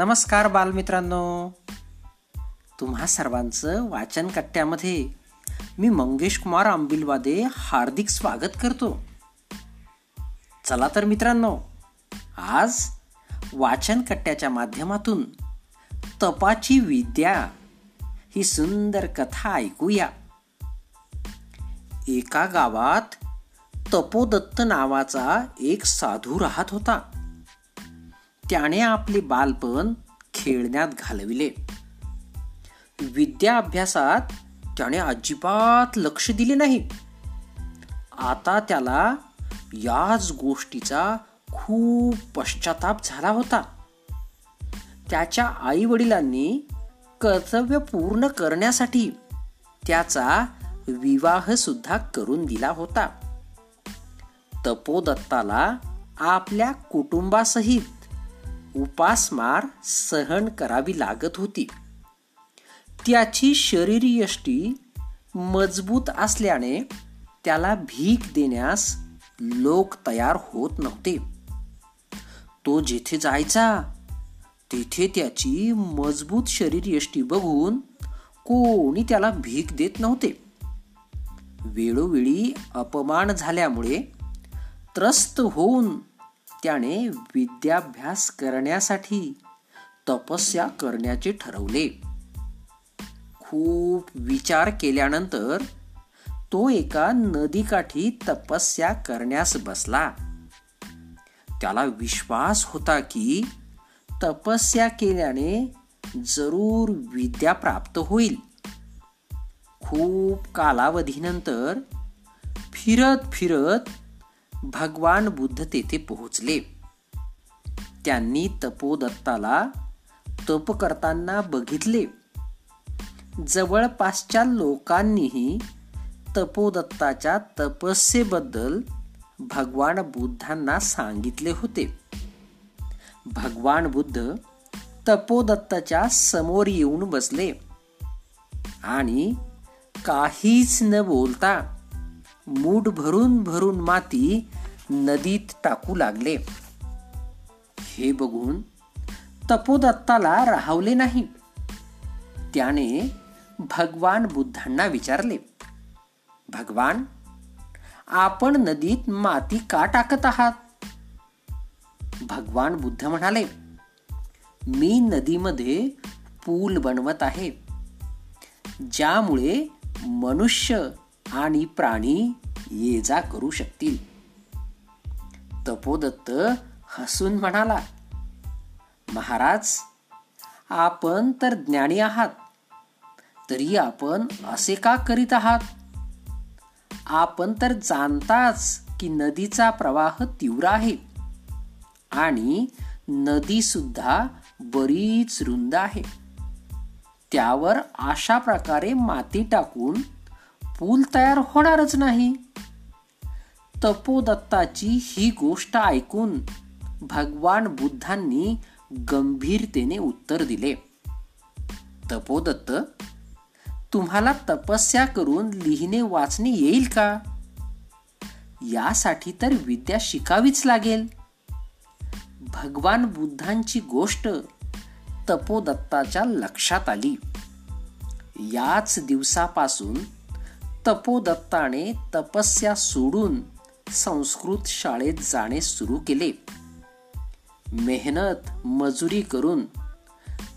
नमस्कार बालमित्रांनो. तुम्हा सर्वांचं वाचन कट्ट्यामध्ये मी मंगेश कुमार आंबिलवादे हार्दिक स्वागत करतो. चला तर मित्रांनो आज वाचन कट्ट्याच्या माध्यमातून तपाची विद्या ही सुंदर कथा ऐकूया. एका गावात तपोदत्त नावाचा एक साधू राहत होता. त्याने आपले बालपण खेळण्यात घालविले. विद्या अभ्यासात त्याने अजिबात लक्ष दिले नाही. आता त्याला याच गोष्टीचा खूप पश्चाताप झाला होता. त्याच्या आई वडिलांनी कर्तव्य पूर्ण करण्यासाठी त्याचा विवाह सुद्धा करून दिला होता. तपोदत्ताला आपल्या कुटुंबासहित उपासमार सहन करावी लागत होती. त्याची शरीरयष्टी मजबूत असल्याने त्याला भीक देण्यास लोक तयार होत नव्हते. तो जेथे जायचा तेथे त्याची मजबूत शरीरयष्टी बघून कोणी त्याला भीक देत नव्हते. वेळोवेळी अपमान झाल्यामुळे त्रस्त होऊन त्याने विद्याभ्यास करण्यासाठी तपस्या करण्याचे ठरवले. खूप विचार केल्यानंतर तो एका नदीकाठी तपस्या करण्यास बसला. त्याला विश्वास होता की तपस्या केल्याने जरूर विद्या प्राप्त होईल. खूप कालावधीनंतर फिरत फिरत भगवान बुद्ध तेथे पोहोचले. त्यांनी तपोदत्ताला तप करताना बघितले. जवळपासच्या लोकांनीही तपोदत्ताच्या तपस्येबद्दल भगवान बुद्धांना सांगितले होते. भगवान बुद्ध तपोदत्ताच्या समोर येऊन बसले आणि काहीच न बोलता मूठ भरून भरून माती नदीत टाकू लागले. हे बघून तपोदत्ताला राहवले नाही. त्याने भगवान बुद्धांना विचारले भगवान आपण नदीत माती का टाकत आहात? भगवान बुद्ध म्हणाले मी नदीमध्ये पूल बनवत आहे ज्यामुळे मनुष्य आणि प्राणी ये जा करू शकतील. तपोदत्त हसून म्हणाला महाराज आपण तर ज्ञानी आहात तरी आपण असे का करीत आहात? आपण तर जाणताच की नदीचा प्रवाह तीव्र आहे आणि नदी सुद्धा बरीच रुंद आहे. त्यावर अशा प्रकारे माती टाकून पूल तयार होणारच नाही. तपोदत्ताची ही गोष्ट ऐकून भगवान बुद्धांनी गंभीरतेने उत्तर दिले. तपोदत्त तुम्हाला तपस्या करून लिहिणे वाचणे येईल का? यासाठी तर विद्या शिकावीच लागेल. भगवान बुद्धांची गोष्ट तपोदत्ताच्या लक्षात आली. याच दिवसापासून तपोदत्ताने तपस्या सोडून संस्कृत शाळेत जाणे सुरू केले. मेहनत मजुरी करून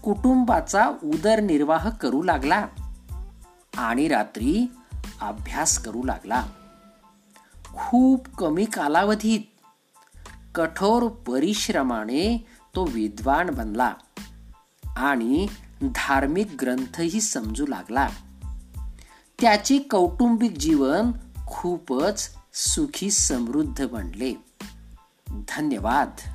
कुटुंबाचा उदरनिर्वाह करू लागला आणि रात्री अभ्यास करू लागला. खूप कमी कालावधीत कठोर परिश्रमाने तो विद्वान बनला आणि धार्मिक ग्रंथही समजू लागला. त्याचे कौटुंबिक जीवन खूपच सुखी समृद्ध बनले. धन्यवाद.